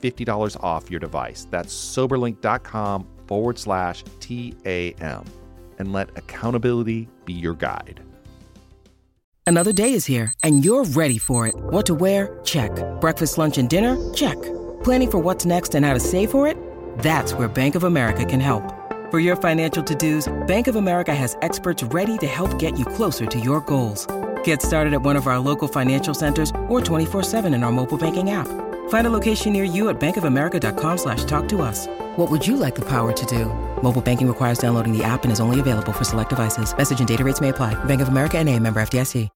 $50 off your device. That's soberlink.com forward slash TAM. And let accountability be your guide. Another day is here and you're ready for it. What to wear? Check. Breakfast, lunch, and dinner? Check. Planning for what's next and how to save for it? That's where Bank of America can help. For your financial to-dos, Bank of America has experts ready to help get you closer to your goals. Get started at one of our local financial centers or 24-7 in our mobile banking app. Find a location near you at bankofamerica.com slash talk to us. What would you like the power to do? Mobile banking requires downloading the app and is only available for select devices. Message and data rates may apply. Bank of America and a member FDIC.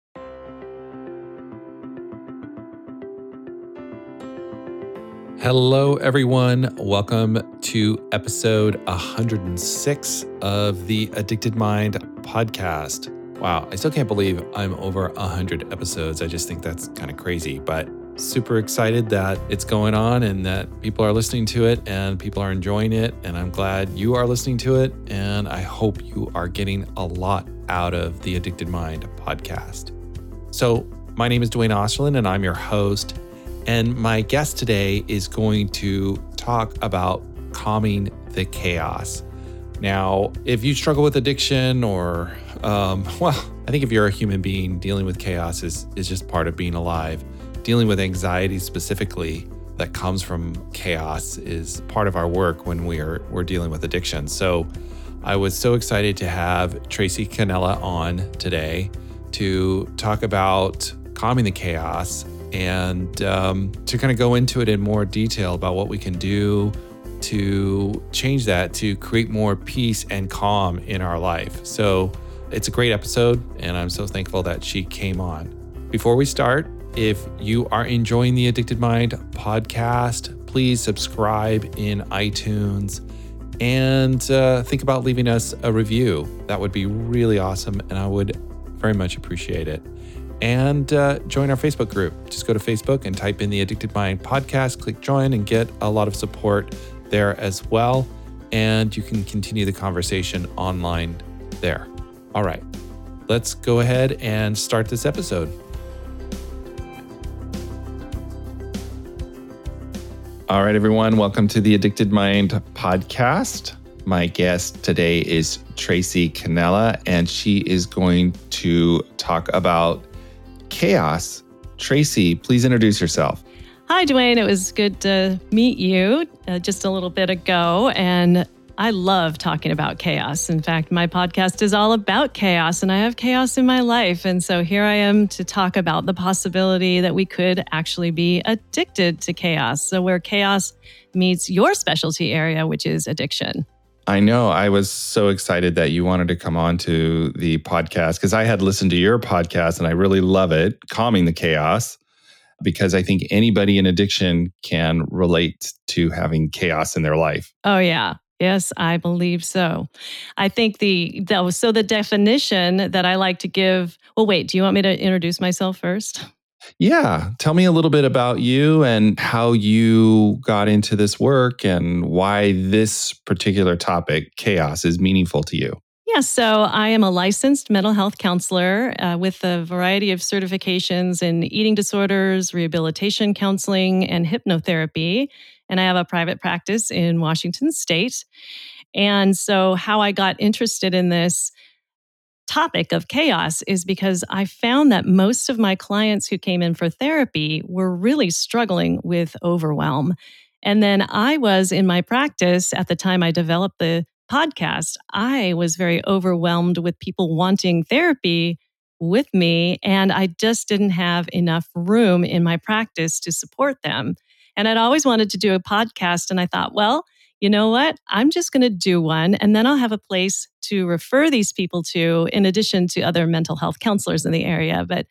Hello, everyone. Welcome to episode 106 of the Addicted Mind podcast. Wow, I still can't believe I'm over 100 episodes. I just think that's kind of crazy, but super excited that it's going on and that people are listening to it and people are enjoying it. And I'm glad you are listening to it. And I hope you are getting a lot out of the Addicted Mind podcast. So, my name is Duane Osterlind, and I'm your host. And my guest today is going to talk about calming the chaos. Now, if you struggle with addiction or, um, well, I think if you're a human being, dealing with chaos is, is just part of being alive. Dealing with anxiety specifically that comes from chaos is part of our work when we are we're dealing with addiction. So I was so excited to have Tracy Kenela on today to talk about calming the chaos and um, to kind of go into it in more detail about what we can do to change that to create more peace and calm in our life. So it's a great episode, and I'm so thankful that she came on. Before we start, if you are enjoying the Addicted Mind podcast, please subscribe in iTunes and uh, think about leaving us a review. That would be really awesome, and I would very much appreciate it and uh, join our Facebook group. Just go to Facebook and type in the Addicted Mind podcast, click join, and get a lot of support there as well. And you can continue the conversation online there. All right, let's go ahead and start this episode. All right, everyone, welcome to the Addicted Mind podcast. My guest today is Tracy Kenela, and she is going to talk about chaos. Tracy, please introduce yourself. Hi, Duane. It was good to meet you uh, just a little bit ago. And I love talking about chaos. In fact, my podcast is all about chaos, and I have chaos in my life. And so here I am to talk about the possibility that we could actually be addicted to chaos. So, where chaos meets your specialty area, which is addiction. I know. I was so excited that you wanted to come on to the podcast because I had listened to your podcast and I really love it, Calming the Chaos, because I think anybody in addiction can relate to having chaos in their life. Oh, yeah. Yes, I believe so. I think the, the so the definition that I like to give. Well, wait. Do you want me to introduce myself first? Yeah. Tell me a little bit about you and how you got into this work and why this particular topic, chaos, is meaningful to you. Yeah, so I am a licensed mental health counselor uh, with a variety of certifications in eating disorders, rehabilitation counseling, and hypnotherapy. And I have a private practice in Washington state. And so, how I got interested in this topic of chaos is because I found that most of my clients who came in for therapy were really struggling with overwhelm. And then I was in my practice at the time I developed the podcast, I was very overwhelmed with people wanting therapy with me, and I just didn't have enough room in my practice to support them. And I'd always wanted to do a podcast, and I thought, well, you know what? I'm just going to do one, and then I'll have a place to refer these people to, in addition to other mental health counselors in the area. But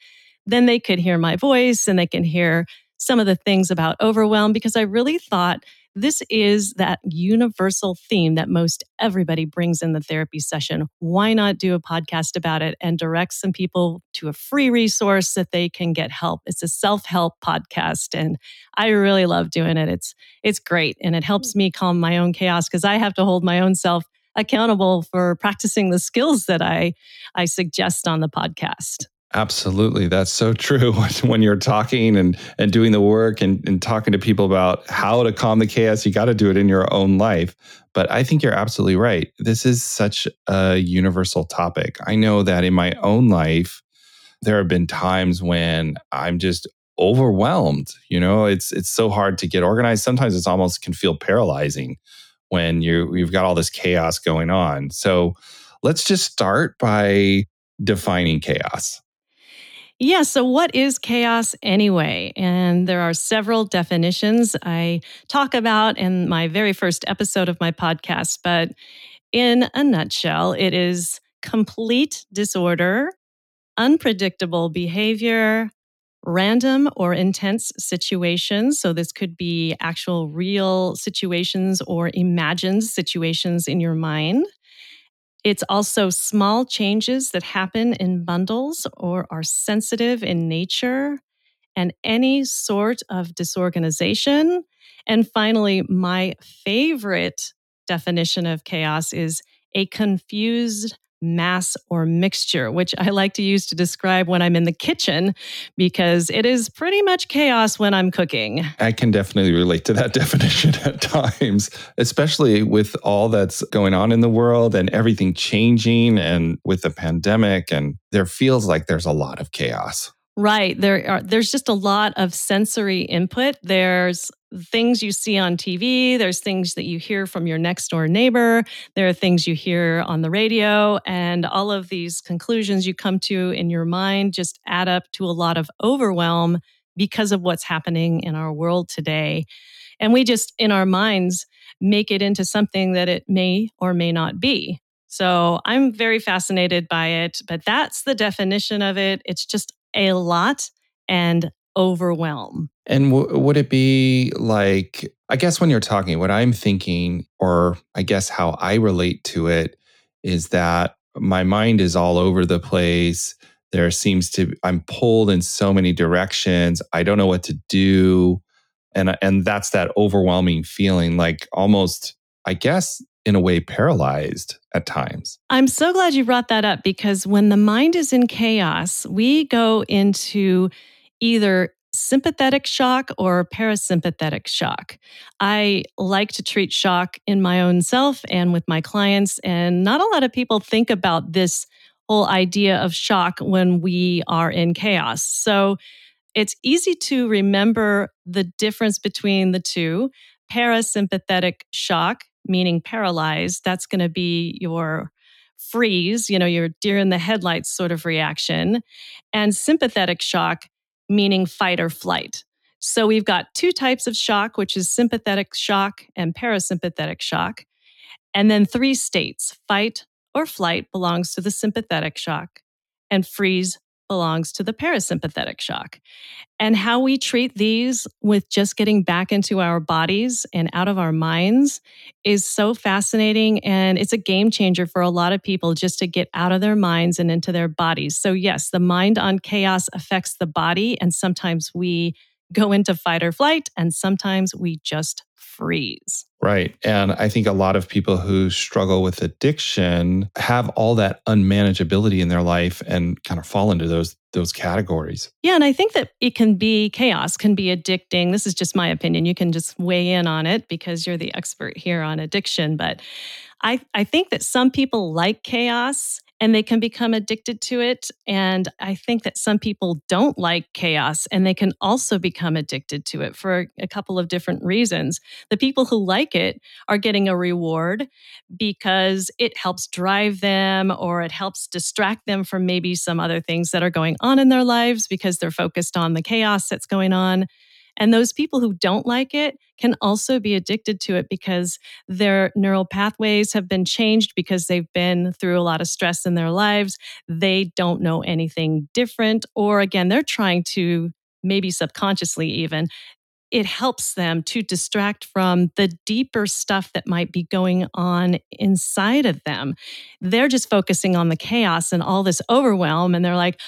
then they could hear my voice and they can hear some of the things about overwhelm because I really thought this is that universal theme that most everybody brings in the therapy session. Why not do a podcast about it and direct some people to a free resource that they can get help? It's a self-help podcast and I really love doing it. It's it's great and it helps mm. me calm my own chaos because I have to hold my own self accountable for practicing the skills that I I suggest on the podcast. Absolutely. That's so true. when you're talking and, and doing the work and, and talking to people about how to calm the chaos, you got to do it in your own life. But I think you're absolutely right. This is such a universal topic. I know that in my own life, there have been times when I'm just overwhelmed. You know, it's it's so hard to get organized. Sometimes it's almost can feel paralyzing when you you've got all this chaos going on. So let's just start by defining chaos. Yeah. So, what is chaos anyway? And there are several definitions I talk about in my very first episode of my podcast. But in a nutshell, it is complete disorder, unpredictable behavior, random or intense situations. So, this could be actual real situations or imagined situations in your mind it's also small changes that happen in bundles or are sensitive in nature and any sort of disorganization. And finally, my favorite definition of chaos is a confused mass or mixture, which I like to use to describe when I'm in the kitchen because it is pretty much chaos when I'm cooking. I can definitely relate to that definition at times, especially with all that's going on in the world and everything changing and with the pandemic. And there feels like there's a lot of chaos. Right. There are there's just a lot of sensory input. There's things you see on TV, there's things that you hear from your next door neighbor, there are things you hear on the radio, and all of these conclusions you come to in your mind just add up to a lot of overwhelm because of what's happening in our world today. And we just, in our minds, make it into something that it may or may not be. So I'm very fascinated by it, but that's the definition of it. It's just a lot and overwhelm. And w- would it be like, I guess when you're talking, what I'm thinking, or I guess how I relate to it, is that my mind is all over the place. There seems to, I'm pulled in so many directions. I don't know what to do. And, and that's that overwhelming feeling, like almost, I guess, in a way, paralyzed at times. I'm so glad you brought that up because when the mind is in chaos, we go into either sympathetic shock or parasympathetic shock. I like to treat shock in my own self and with my clients, and not a lot of people think about this whole idea of shock when we are in chaos. So it's easy to remember the difference between the two. Parasympathetic shock, meaning paralyzed, that's going to be your freeze, you know, your deer in the headlights sort of reaction. And sympathetic shock meaning fight or flight. So we've got two types of shock, which is sympathetic shock and parasympathetic shock. And then three states fight or flight belongs to the sympathetic shock, and freeze belongs to the parasympathetic shock. And how we treat these with just getting back into our bodies and out of our minds is so fascinating. And it's a game changer for a lot of people just to get out of their minds and into their bodies. So, yes, the mind on chaos affects the body. And sometimes we go into fight or flight, and sometimes we just freeze. Right. And I think a lot of people who struggle with addiction have all that unmanageability in their life and kind of fall into those those categories. Yeah, and I think that it can be chaos, can be addicting. This is just my opinion. You can just weigh in on it because you're the expert here on addiction, but I I think that some people like chaos and they can become addicted to it. And I think that some people don't like chaos and they can also become addicted to it for a couple of different reasons. The people who like it are getting a reward because it helps drive them or it helps distract them from maybe some other things that are going on in their lives because they're focused on the chaos that's going on. And those people who don't like it can also be addicted to it because their neural pathways have been changed because they've been through a lot of stress in their lives. They don't know anything different. Or again, they're trying to maybe subconsciously even it helps them to distract from the deeper stuff that might be going on inside of them. They're just focusing on the chaos and all this overwhelm. And they're like,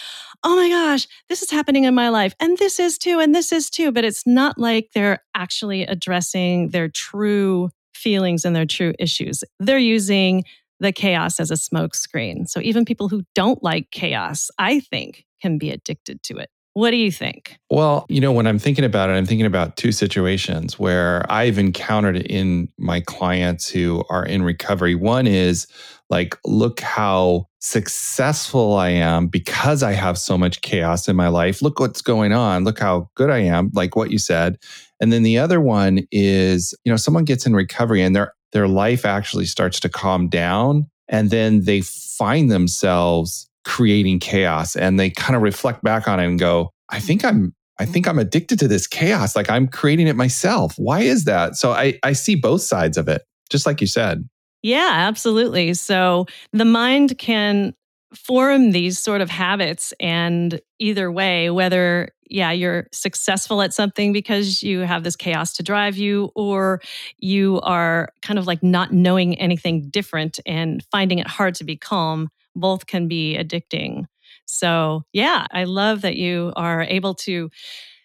oh my gosh, this is happening in my life. And this is too. And this is too. But it's not like they're actually addressing their true feelings and their true issues. They're using the chaos as a smokescreen. So even people who don't like chaos, I think, can be addicted to it. What do you think? Well, you know, when I'm thinking about it, I'm thinking about two situations where I've encountered in my clients who are in recovery. One is like, look how successful I am because I have so much chaos in my life. Look what's going on. Look how good I am, like what you said. And then the other one is, you know, someone gets in recovery and their their life actually starts to calm down and then they find themselves creating chaos and they kind of reflect back on it and go, I think I'm I think I'm addicted to this chaos. Like I'm creating it myself. Why is that? So I, I see both sides of it, just like you said. Yeah, absolutely. So the mind can form these sort of habits and either way whether yeah you're successful at something because you have this chaos to drive you or you are kind of like not knowing anything different and finding it hard to be calm both can be addicting. So, yeah, I love that you are able to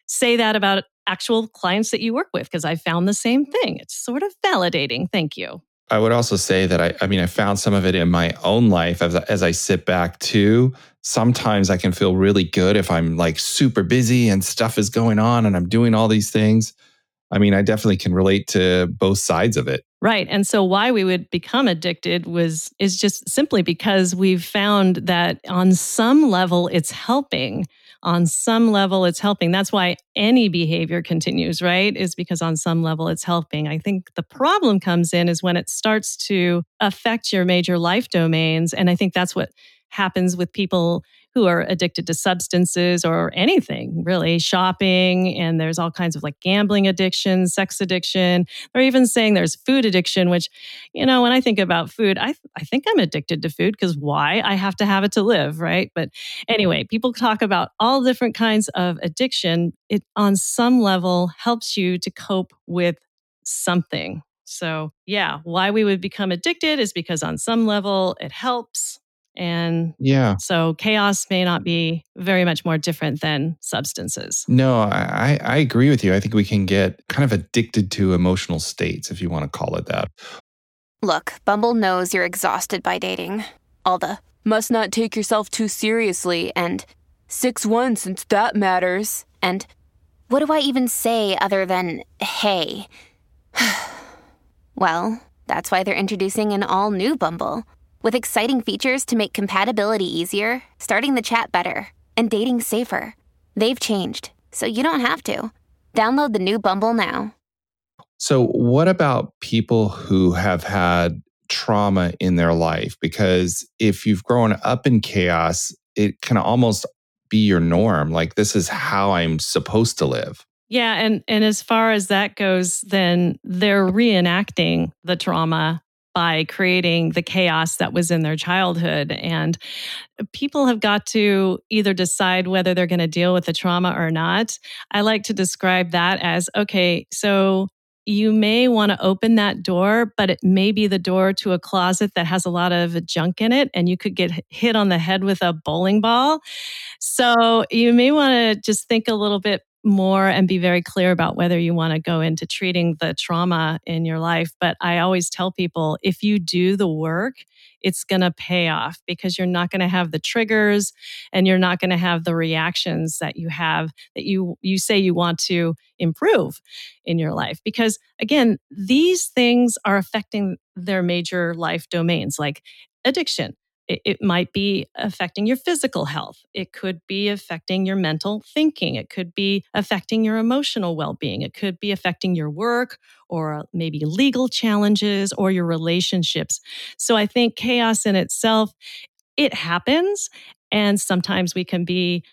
say that about actual clients that you work with because I found the same thing. It's sort of validating. Thank you. I would also say that I, I mean, I found some of it in my own life as, as I sit back too. Sometimes I can feel really good if I'm like super busy and stuff is going on and I'm doing all these things. I mean, I definitely can relate to both sides of it. Right. And so why we would become addicted was is just simply because we've found that on some level it's helping. On some level it's helping. That's why any behavior continues, right? Is because on some level it's helping. I think the problem comes in is when it starts to affect your major life domains and I think that's what happens with people who are addicted to substances or anything really, shopping, and there's all kinds of like gambling addiction, sex addiction. They're even saying there's food addiction, which, you know, when I think about food, I, I think I'm addicted to food because why? I have to have it to live, right? But anyway, people talk about all different kinds of addiction. It on some level helps you to cope with something. So, yeah, why we would become addicted is because on some level it helps and yeah. So chaos may not be very much more different than substances. No, I, I agree with you. I think we can get kind of addicted to emotional states, if you want to call it that. Look, Bumble knows you're exhausted by dating. All the must not take yourself too seriously and 6 1 since that matters. And what do I even say other than hey? well, that's why they're introducing an all new Bumble. With exciting features to make compatibility easier, starting the chat better, and dating safer. They've changed, so you don't have to. Download the new Bumble now. So, what about people who have had trauma in their life? Because if you've grown up in chaos, it can almost be your norm. Like, this is how I'm supposed to live. Yeah, and and as far as that goes, then they're reenacting the trauma by creating the chaos that was in their childhood. And people have got to either decide whether they're going to deal with the trauma or not. I like to describe that as okay, so you may want to open that door, but it may be the door to a closet that has a lot of junk in it, and you could get hit on the head with a bowling ball. So you may want to just think a little bit more and be very clear about whether you want to go into treating the trauma in your life. But I always tell people if you do the work, it's going to pay off because you're not going to have the triggers and you're not going to have the reactions that you have that you you say you want to improve in your life because again these things are affecting their major life domains like addiction It, it might be affecting your physical health. It could be affecting your mental thinking. It could be affecting your emotional well being. It could be affecting your work or maybe legal challenges or your relationships. So I think chaos in itself, it happens. And sometimes we can be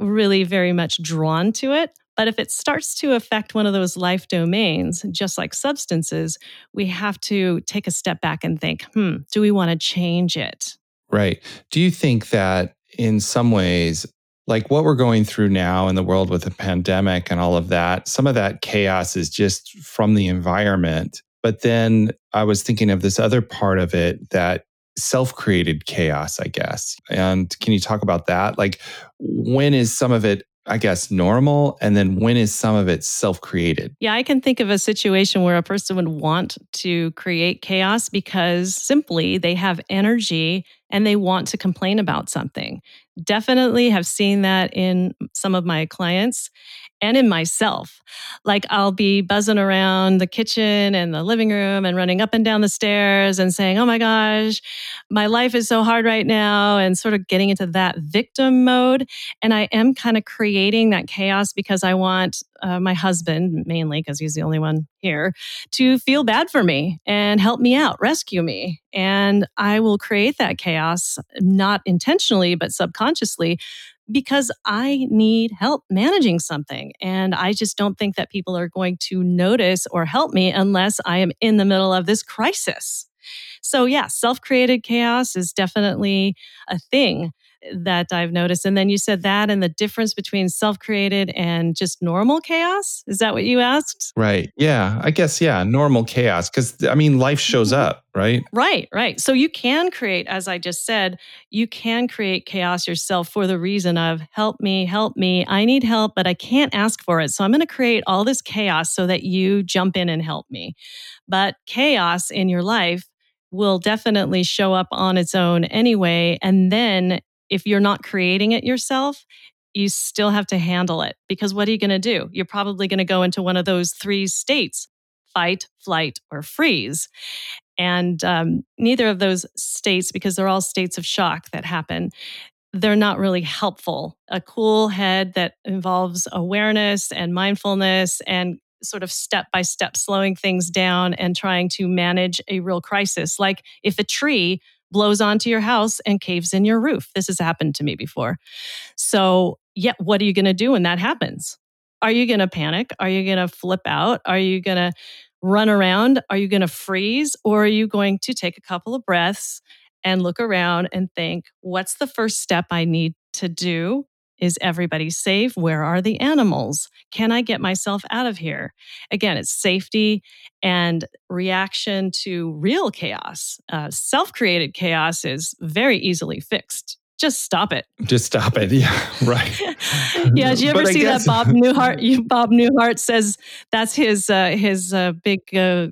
really very much drawn to it. But if it starts to affect one of those life domains, just like substances, we have to take a step back and think, hmm, do we want to change it? Right. Do you think that in some ways, like what we're going through now in the world with the pandemic and all of that, some of that chaos is just from the environment. But then I was thinking of this other part of it that self created chaos, I guess. And can you talk about that? Like, when is some of it I guess, normal? And then when is some of it self created? Yeah, I can think of a situation where a person would want to create chaos because simply they have energy and they want to complain about something. Definitely have seen that in some of my clients and in myself. Like I'll be buzzing around the kitchen and the living room and running up and down the stairs and saying, Oh my gosh, my life is so hard right now, and sort of getting into that victim mode. And I am kind of creating that chaos because I want uh, my husband, mainly because he's the only one here, to feel bad for me and help me out, rescue me. And I will create that chaos, not intentionally, but subconsciously because I need help managing something. And I just don't think that people are going to notice or help me unless I am in the middle of this crisis. So, yeah, self created chaos is definitely a thing that I've noticed. And then you said that and the difference between self created and just normal chaos. Is that what you asked? Right. Yeah. I guess, yeah, normal chaos. Cause I mean, life shows mm-hmm. up, right? Right. Right. So you can create, as I just said, you can create chaos yourself for the reason of help me, help me. I need help, but I can't ask for it. So I'm going to create all this chaos so that you jump in and help me. But chaos in your life will definitely show up on its own anyway. And then if you're not creating it yourself, you still have to handle it because what are you going to do? You're probably going to go into one of those three states fight, flight, or freeze. And um, neither of those states, because they're all states of shock that happen, they're not really helpful. A cool head that involves awareness and mindfulness and sort of step by step slowing things down and trying to manage a real crisis. Like if a tree blows onto your house and caves in your roof. This has happened to me before. So, yeah, what are you going to do when that happens? Are you going to panic? Are you going to flip out? Are you going to run around? Are you going to freeze? Or are you going to take a couple of breaths and look around and think, what's the first step I need to do is everybody safe? Where are the animals? Can I get myself out of here? Again, it's safety and reaction to real chaos. Uh, Self created chaos is very easily fixed just stop it. Just stop it. Yeah, right. yeah. Did you ever see guess... that Bob Newhart? Bob Newhart says that's his uh, his uh, big uh,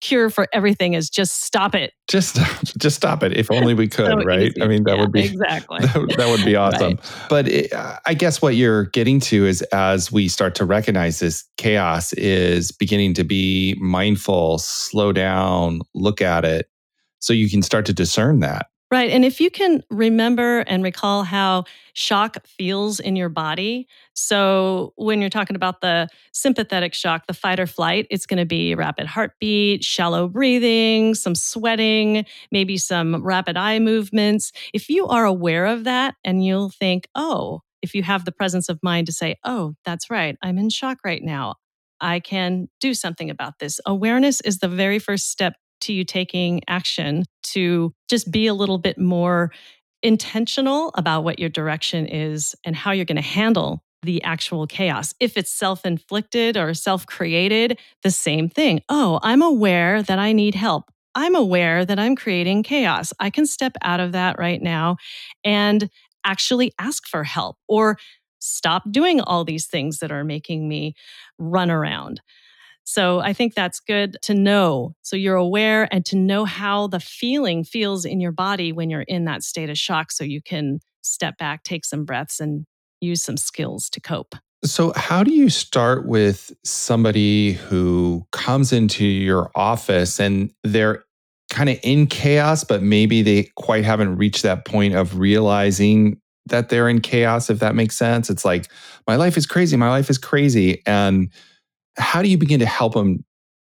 cure for everything is just stop it. Just just stop it. If only we could, so right? Easy. I mean, that yeah, would be exactly that, that would be awesome. right. But it, uh, I guess what you're getting to is as we start to recognize this chaos is beginning to be mindful, slow down, look at it, so you can start to discern that. Right. And if you can remember and recall how shock feels in your body. So, when you're talking about the sympathetic shock, the fight or flight, it's going to be rapid heartbeat, shallow breathing, some sweating, maybe some rapid eye movements. If you are aware of that and you'll think, oh, if you have the presence of mind to say, oh, that's right, I'm in shock right now. I can do something about this. Awareness is the very first step to you taking action to just be a little bit more intentional about what your direction is and how you're going to handle the actual chaos. If it's self inflicted or self created, the same thing. Oh, I'm aware that I need help. I'm aware that I'm creating chaos. I can step out of that right now and actually ask for help or stop doing all these things that are making me run around. So I think that's good to know. So you're aware and to know how the feeling feels in your body when you're in that state of shock so you can step back, take some breaths, and use some skills to cope. So, how do you start with somebody who comes into your office and they're kind of in chaos, but maybe they quite haven't reached that point of realizing that they're in chaos, if that makes sense. It's like, my life is crazy. My life is crazy. And how do you begin to help them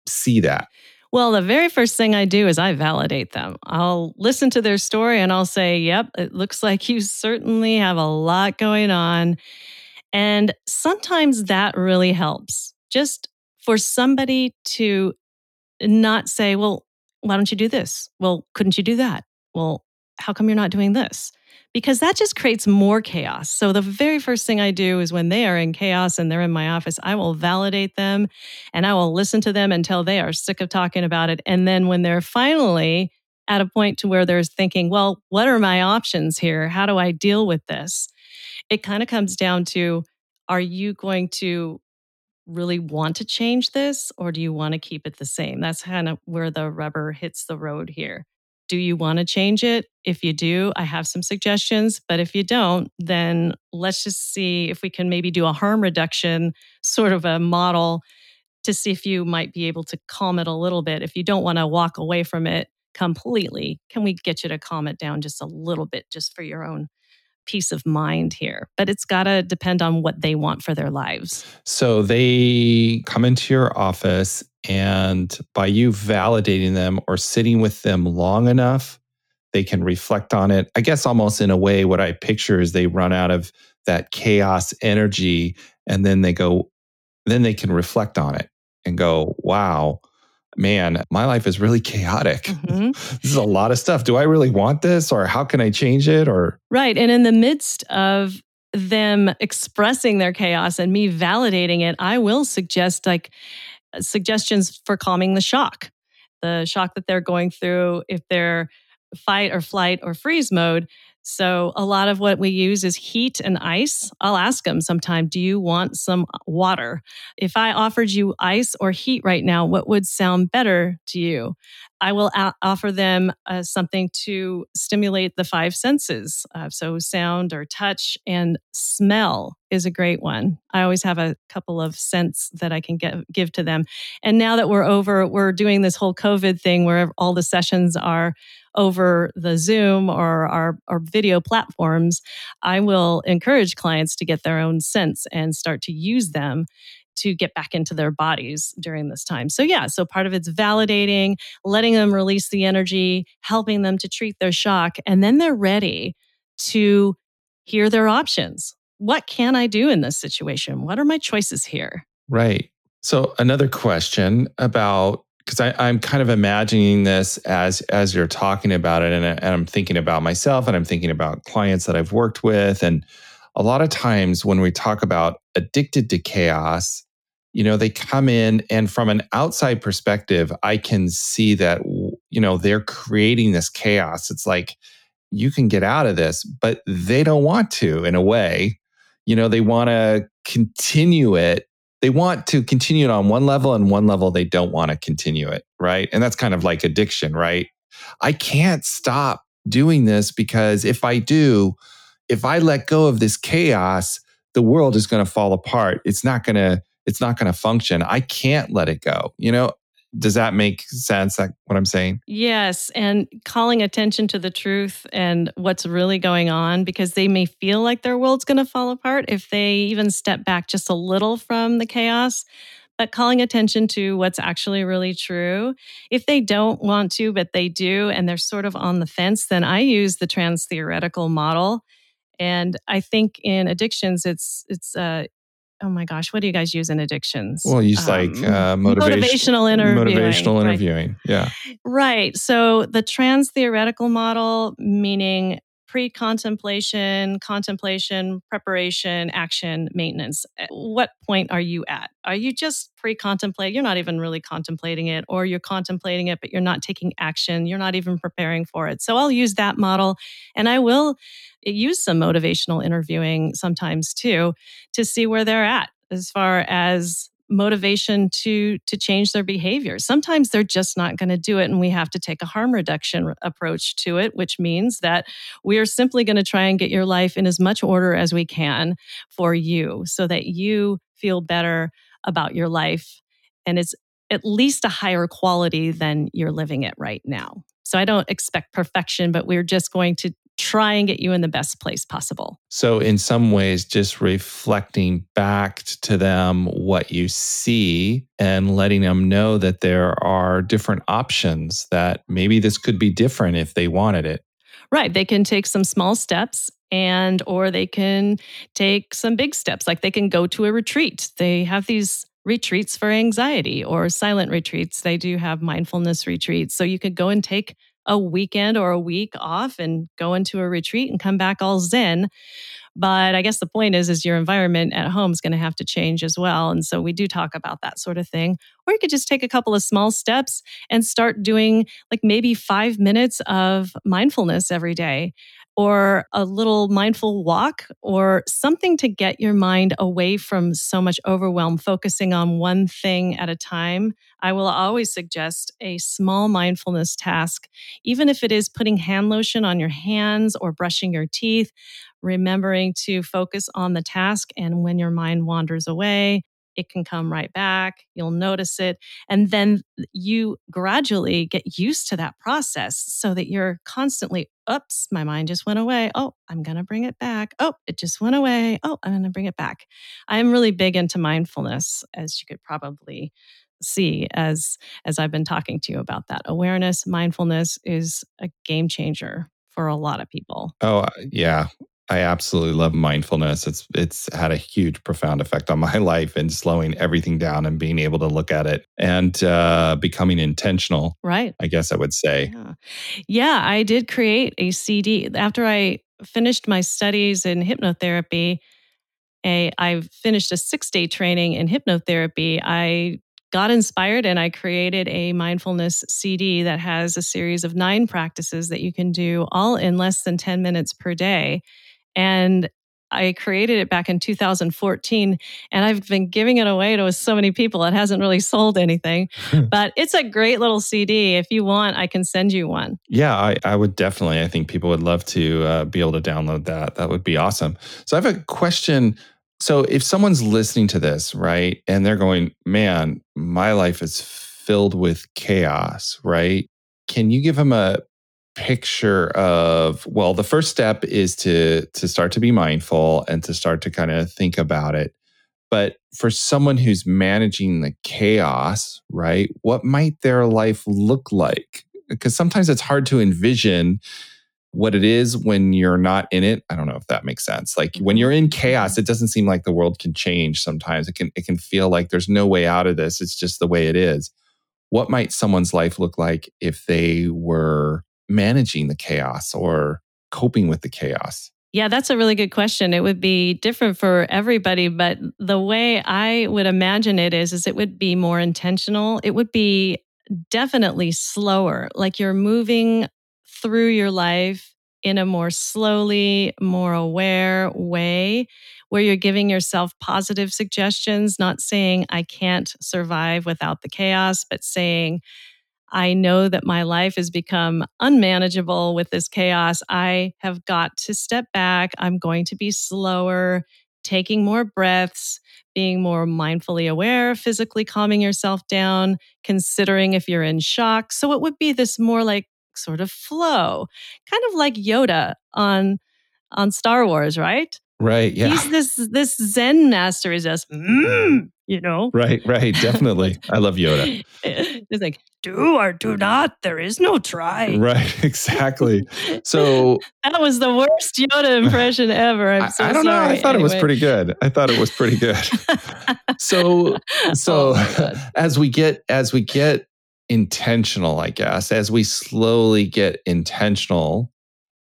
see that? Well, the very first thing I do is I validate them. I'll listen to their story and I'll say, Yep, it looks like you certainly have a lot going on. And sometimes that really helps. Just for somebody to not say, Well, why don't you do this? Well, couldn't you do that? Well, how come you're not doing this? Because that just creates more chaos. So, the very first thing I do is when they are in chaos and they're in my office, I will validate them and I will listen to them until they are sick of talking about it. And then when they're finally at a point to where they're thinking, well, what are my options here? How do I deal with this? It kind of comes down to are you going to really want to change this or do you want to keep it the same? That's kind of where the rubber hits the road here. Do you want to change it? If you do, I have some suggestions. But if you don't, then let's just see if we can maybe do a harm reduction sort of a model to see if you might be able to calm it a little bit. If you don't want to walk away from it completely, can we get you to calm it down just a little bit just for your own peace of mind here? But it's got to depend on what they want for their lives. So they come into your office and by you validating them or sitting with them long enough, they can reflect on it. I guess almost in a way, what I picture is they run out of that chaos energy and then they go, then they can reflect on it and go, wow, man, my life is really chaotic. Mm-hmm. this is a lot of stuff. Do I really want this or how can I change it or Right. And in the midst of them expressing their chaos and me validating it, I will suggest like suggestions for calming the shock, the shock that they're going through if they're fight or flight or freeze mode. So, a lot of what we use is heat and ice. I'll ask them sometime, Do you want some water? If I offered you ice or heat right now, what would sound better to you? I will offer them uh, something to stimulate the five senses. Uh, so, sound or touch and smell is a great one. I always have a couple of scents that I can get, give to them. And now that we're over, we're doing this whole COVID thing where all the sessions are over the Zoom or our, our video platforms, I will encourage clients to get their own sense and start to use them to get back into their bodies during this time. So, yeah, so part of it's validating, letting them release the energy, helping them to treat their shock, and then they're ready to hear their options. What can I do in this situation? What are my choices here? Right. So, another question about because I'm kind of imagining this as as you're talking about it, and, and I'm thinking about myself, and I'm thinking about clients that I've worked with, and a lot of times when we talk about addicted to chaos, you know, they come in, and from an outside perspective, I can see that you know they're creating this chaos. It's like you can get out of this, but they don't want to. In a way, you know, they want to continue it they want to continue it on one level and one level they don't want to continue it, right? And that's kind of like addiction, right? I can't stop doing this because if I do, if I let go of this chaos, the world is going to fall apart. It's not going to it's not going to function. I can't let it go. You know, does that make sense that what i'm saying? Yes and calling attention to the truth and what's really going on because they may feel like their world's going to fall apart if they even step back just a little from the chaos but calling attention to what's actually really true if they don't want to but they do and they're sort of on the fence then i use the trans theoretical model and i think in addictions it's it's uh, oh my gosh, what do you guys use in addictions? Well, use um, like uh, motivation, motivational interviewing. Motivational interviewing. Right. Yeah. Right. So the trans theoretical model, meaning pre contemplation, contemplation, preparation, action, maintenance. At what point are you at? Are you just pre contemplate? You're not even really contemplating it, or you're contemplating it, but you're not taking action. You're not even preparing for it. So I'll use that model and I will eh, use some motivational interviewing sometimes too to see where they're at as far as motivation to to change their behavior. Sometimes they're just not going to do it and we have to take a harm reduction approach to it which means that we are simply going to try and get your life in as much order as we can for you so that you feel better about your life and it's at least a higher quality than you're living it right now. So I don't expect perfection, but we're just going to try and get you in the best place possible. So, in some ways, just reflecting back to them what you see and letting them know that there are different options, that maybe this could be different if they wanted it. Right. They can take some small steps and or they can take some big steps like they can go to a retreat. They have these retreats for anxiety or silent retreats. They do have mindfulness retreats. So you could go and take a weekend or a week off and go into a retreat and come back all zen. But I guess the point is, is your environment at home is going to have to change as well. And so we do talk about that sort of thing. Or you could just take a couple of small steps and start doing like maybe five minutes of mindfulness every day or a little mindful walk or something to get your mind away from so much overwhelm, focusing on one thing at a time. I will always suggest a small mindfulness task, even if it is putting hand lotion on your hands or brushing your teeth, remembering to focus on the task. And when your mind wanders away, it can come right back. You'll notice it. And then you gradually get used to that process so that you're constantly, oops, my mind just went away. Oh, I'm going to bring it back. Oh, it just went away. Oh, I'm going to bring it back. I'm really big into mindfulness, as you could probably see as as I've been talking to you about that. Awareness, mindfulness is a game changer for a lot of people. Oh, uh, yeah. I absolutely love mindfulness. It's it's had a huge, profound effect on my life and slowing everything down and being able to look at it and uh, becoming intentional. Right. I guess I would say. Yeah. yeah, I did create a CD after I finished my studies in hypnotherapy. A, I finished a six day training in hypnotherapy. I got inspired and I created a mindfulness CD that has a series of nine practices that you can do all in less than 10 minutes per day. And I created it back in 2014 and I've been giving it away to so many people. It hasn't really sold anything, but it's a great little CD. If you want, I can send you one. Yeah, I, I would definitely. I think people would love to uh, be able to download that. That would be awesome. So I have a question so if someone's listening to this, right, and they're going, man, my life is filled with chaos, right? Can you give them a picture of well the first step is to to start to be mindful and to start to kind of think about it. But for someone who's managing the chaos right what might their life look like? Because sometimes it's hard to envision what it is when you're not in it. I don't know if that makes sense. Like when you're in chaos mm-hmm. it doesn't seem like the world can change sometimes. It can it can feel like there's no way out of this. It's just the way it is. What might someone's life look like if they were managing the chaos or coping with the chaos yeah, that's a really good question. It would be different for everybody, but the way I would imagine it is is it would be more intentional. It would be definitely slower. Like you're moving through your life in a more slowly, more aware way where you're giving yourself positive suggestions, not saying, I can't survive without the chaos, but saying, I know that my life has become unmanageable with this chaos. I have got to step back. I'm going to be slower, taking more breaths, being more mindfully aware, physically calming yourself down, considering if you're in shock. So it would be this more like sort of flow, kind of like Yoda on on Star Wars, right? Right. Yeah. He's this this Zen master. Is just mm, you know. Right. Right. Definitely. I love Yoda. It's like do or do not. There is no try. Right. Exactly. So that was the worst Yoda impression ever. I'm so I, I don't sorry. know. I thought anyway. it was pretty good. I thought it was pretty good. so so Oh, as we get as we get intentional, I guess, as we slowly get intentional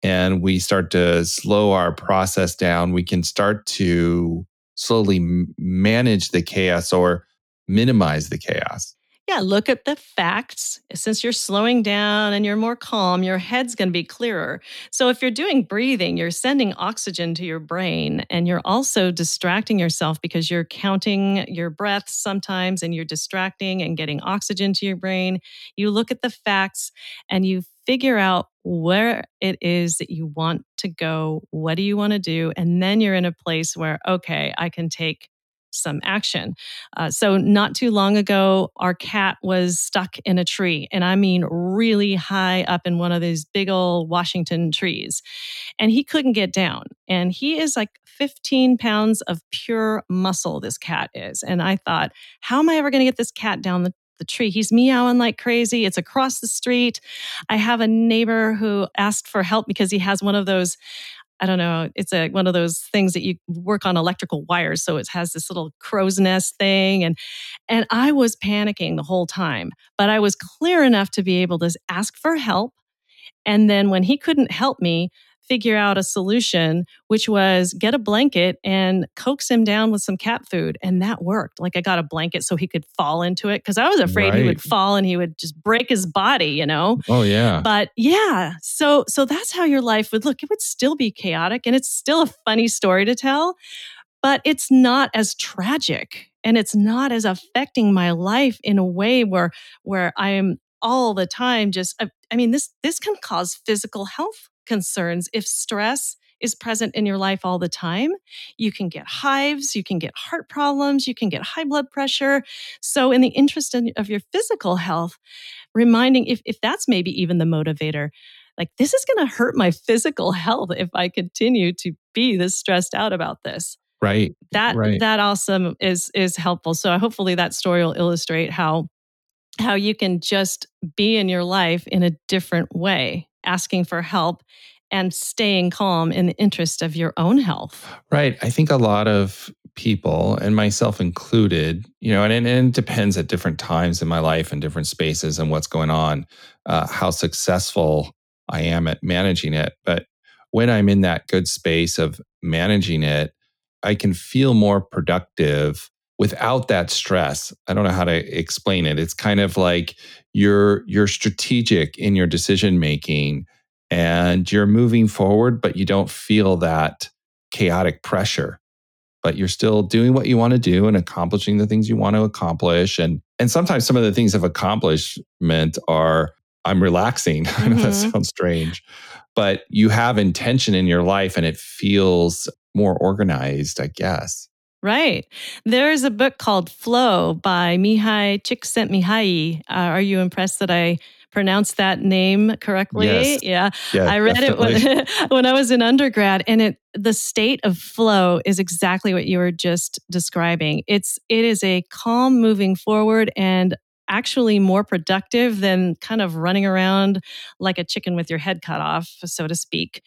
and we start to slow our process down, we can start to slowly manage the chaos or minimize the chaos. Yeah, look at the facts. Since you're slowing down and you're more calm, your head's going to be clearer. So, if you're doing breathing, you're sending oxygen to your brain and you're also distracting yourself because you're counting your breaths sometimes and you're distracting and getting oxygen to your brain. You look at the facts and you figure out where it is that you want to go. What do you want to do? And then you're in a place where, okay, I can take some action. Uh, so, not too long ago, our cat was stuck in a tree, and I mean, really high up in one of these big old Washington trees. And he couldn't get down. And he is like 15 pounds of pure muscle, this cat is. And I thought, how am I ever going to get this cat down the the tree. He's meowing like crazy. It's across the street. I have a neighbor who asked for help because he has one of those I don't know, it's a one of those things that you work on electrical wires. So it has this little crow's nest thing. And and I was panicking the whole time, but I was clear enough to be able to ask for help. And then when he couldn't help me, figure out a solution, which was get a blanket and coax him down with some cat food. And that worked. Like I got a blanket so he could fall into it because I was afraid right. he would fall and he would just break his body, you know? Oh, yeah. But yeah, so so that's how your life would look. It would still be chaotic and it's still a funny story to tell, but it's not as tragic and it's not as affecting my life in a way where where I am all the time just I, I mean this this can cause physical health concerns. If stress is present in your life all the time, you can get hives, you can get heart problems, you can get high blood pressure. So, in the interest of your physical health, reminding if, if that's maybe even the motivator, like this is going to hurt my physical health if I continue to be this stressed out about this. Right. That right. that also is is helpful. So hopefully that story will illustrate how how you can just be in your life in a different way asking for help and staying calm in the interest of your own health. Right. I think a lot of people, and myself included, you know, and, and it depends at different times in my life and different spaces and what's going on, uh, how successful I am at managing it. But when I'm in that good space of managing it, I can feel more productive without that stress. I don't know how to explain it. It's kind of like you're you're strategic in your decision making and you're moving forward but you don't feel that chaotic pressure but you're still doing what you want to do and accomplishing the things you want to accomplish and and sometimes some of the things of accomplishment are i'm relaxing mm-hmm. i know that mm-hmm. sounds strange but you have intention in your life and it feels more organized i guess Right. There's a book called Flow by Mihaly Csikszentmihalyi. Uh, are you impressed that I pronounced that name correctly? Yes. Yeah. yeah. I read definitely. it when, when I was in undergrad and it the state of flow is exactly what you were just describing. It's it is a calm moving forward and actually more productive than kind of running around like a chicken with your head cut off, so to speak.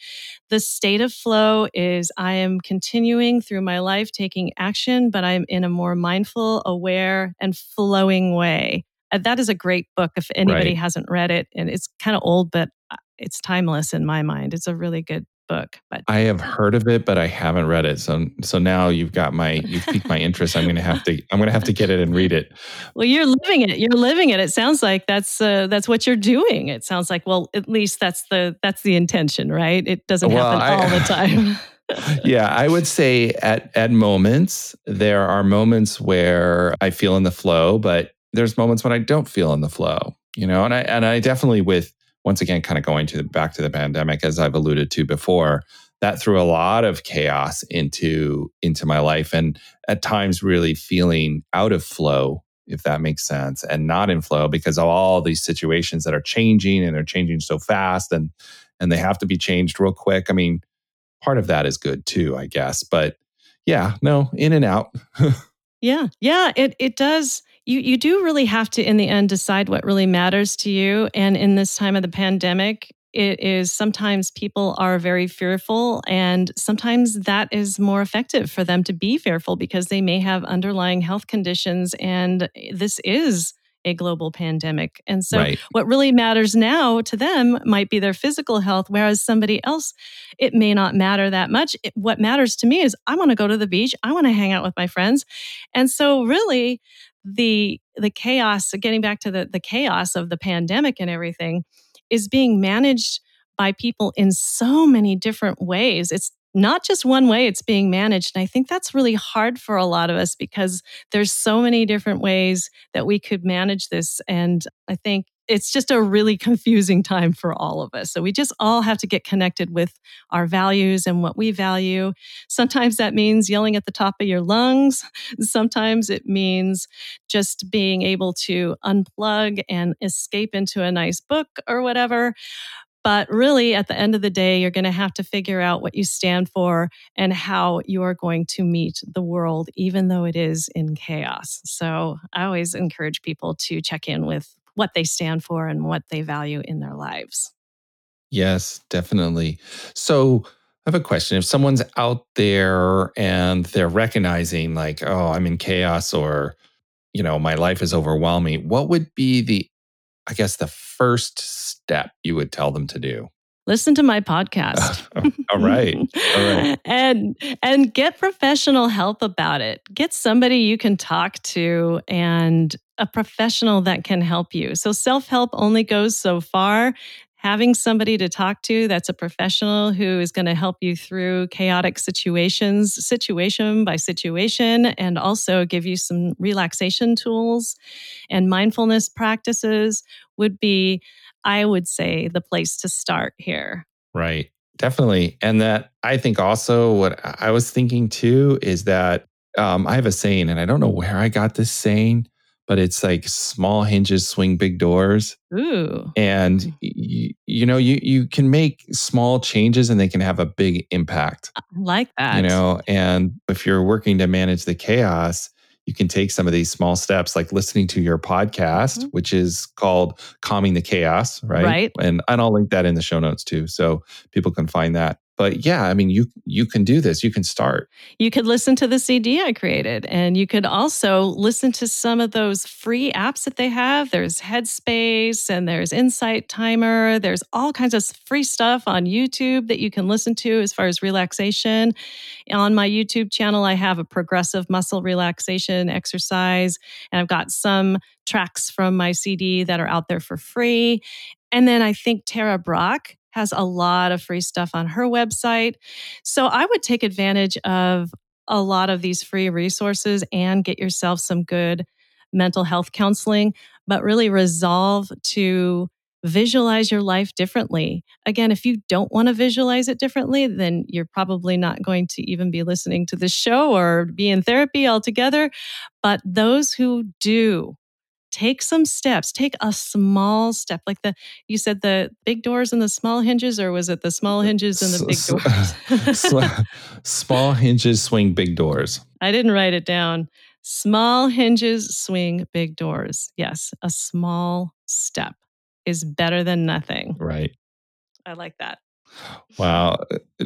The state of flow is I am continuing through my life taking action, but I'm in a more mindful, aware, and flowing way. Uh, that is a great book if anybody right. hasn't read it. And it's kind of old, but uh, it's timeless in my mind. It's a really good book. But I have heard of it, but I haven't read it. So so now you've got my you've piqued my interest. I'm gonna have to I'm gonna have to get it and read it. Well, you're living it. You're living it. It sounds like that's uh, that's what you're doing. It sounds like well, at least that's the that's the intention, right? It doesn't well, happen I, all the time. yeah, I would say at at moments there are moments where I feel in the flow, but there's moments when I don't feel in the flow. You know, and I and I definitely with once again, kind of going to the, back to the pandemic, as I've alluded to before, that threw a lot of chaos into into my life, and at times really feeling out of flow, if that makes sense, and not in flow because of all these situations that are changing and they're changing so fast, and and they have to be changed real quick. I mean, part of that is good too, I guess, but yeah, no, in and out. yeah, yeah, it it does you you do really have to in the end decide what really matters to you and in this time of the pandemic it is sometimes people are very fearful and sometimes that is more effective for them to be fearful because they may have underlying health conditions and this is a global pandemic. And so, right. what really matters now to them might be their physical health, whereas somebody else, it may not matter that much. It, what matters to me is I want to go to the beach, I want to hang out with my friends. And so, really, the the chaos getting back to the the chaos of the pandemic and everything is being managed by people in so many different ways. It's not just one way it's being managed and i think that's really hard for a lot of us because there's so many different ways that we could manage this and i think it's just a really confusing time for all of us. So we just all have to get connected with our values and what we value. Sometimes that means yelling at the top of your lungs. Sometimes it means just being able to unplug and escape into a nice book or whatever. But really, at the end of the day, you're going to have to figure out what you stand for and how you are going to meet the world, even though it is in chaos. So I always encourage people to check in with what they stand for and what they value in their lives. Yes, definitely. So I have a question. If someone's out there and they're recognizing, like, oh, I'm in chaos or, you know, my life is overwhelming, what would be the, I guess, the first step you would tell them to do? Listen to my podcast. Oh, all right. All right. and and get professional help about it. Get somebody you can talk to and a professional that can help you. So self-help only goes so far. Having somebody to talk to that's a professional who is going to help you through chaotic situations, situation by situation, and also give you some relaxation tools and mindfulness practices would be I would say, the place to start here. Right. Definitely. And that I think also what I was thinking too is that um, I have a saying, and I don't know where I got this saying, but it's like small hinges swing big doors. Ooh. And you, you know, you you can make small changes and they can have a big impact. I like that. You know, and if you're working to manage the chaos, you can take some of these small steps like listening to your podcast mm-hmm. which is called calming the chaos right? Right. And, and i'll link that in the show notes too so people can find that but yeah i mean you you can do this. You can start. You could listen to the cd i created and you could also listen to some of those free apps that they have. There's headspace and there's insight timer. There's all kinds of free stuff on youtube that you can listen to as far as relaxation. On my youtube channel i have a progressive muscle relaxation exercise and i've got some tracks from my cd that are out there for free. And then I think Tara Brach has a lot of free stuff on her website. So I would take advantage of a lot of these free resources and get yourself some good mental health counseling, but really resolve to visualize your life differently. Again, if you don't want to visualize it differently, then you're probably not going to even be listening to the show or be in therapy altogether. But those who do take some steps take a small step like the you said the big doors and the small hinges or was it the small uh, hinges and the big doors? small hinges swing big doors. I didn't write it down. Small hinges swing big doors. Yes a small step is better than nothing. Right. I like that Wow.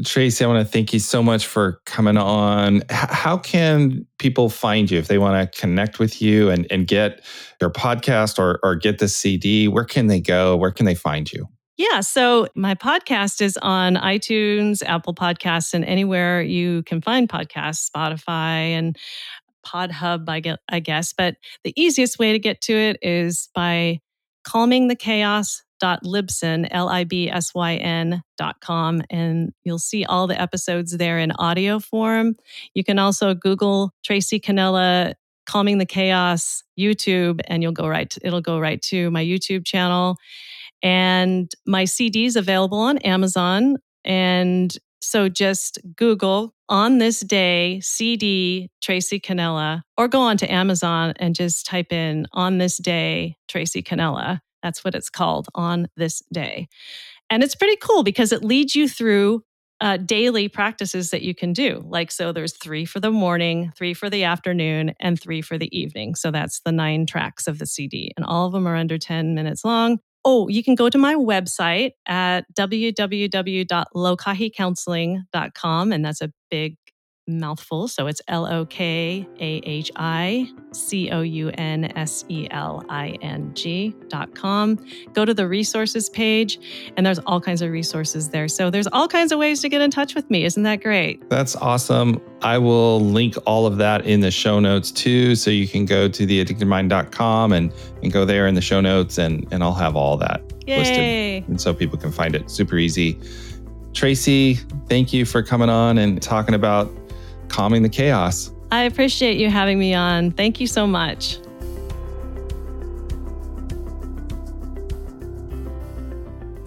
Tracy, I want to thank you so much for coming on. How can people find you if they want to connect with you and, and get your podcast or, or get the CD? Where can they go? Where can they find you? Yeah, so my podcast is on iTunes, Apple Podcasts, and anywhere you can find podcasts, Spotify and PodHub, I guess. But the easiest way to get to it is by calming the chaos libsyn, L-I-B-S-Y-N dot com, and you'll see all the episodes there in audio form. You can also Google Tracy Kenela Calming the Chaos YouTube, and you'll go right. To, it'll go right to my YouTube channel, and my CDs available on Amazon. And so just Google on this day CD Tracy Kenela, or go on to Amazon and just type in on this day Tracy Kenela that's what it's called on this day. And it's pretty cool because it leads you through uh, daily practices that you can do. Like, so there's three for the morning, three for the afternoon, and three for the evening. So that's the nine tracks of the CD. And all of them are under 10 minutes long. Oh, you can go to my website at www.lokahicounseling.com. And that's a big mouthful. So it's L O K A H I C O U N S E L I N G dot com. Go to the resources page, and there's all kinds of resources there. So there's all kinds of ways to get in touch with me. Isn't that great? That's awesome. I will link all of that in the show notes too. So you can go to theaddictedmind.com and, and go there in the show notes, and, and I'll have all that Yay. listed. And so people can find it super easy. Tracy, thank you for coming on and talking about calming the chaos. I appreciate you having me on. Thank you so much.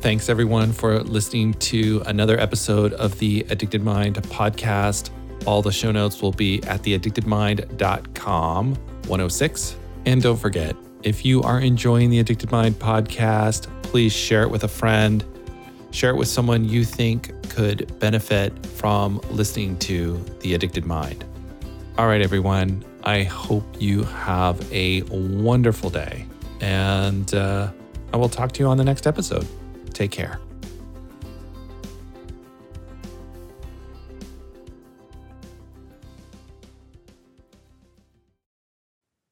Thanks everyone for listening to another episode of the Addicted Mind podcast. All the show notes will be at theaddictedmind.com 106. And don't forget, if you are enjoying the Addicted Mind podcast, please share it with a friend. Share it with someone you think could benefit from listening to The Addicted Mind. All right, everyone. I hope you have a wonderful day. And uh, I will talk to you on the next episode. Take care.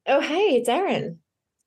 Oh, hey, it's Erin.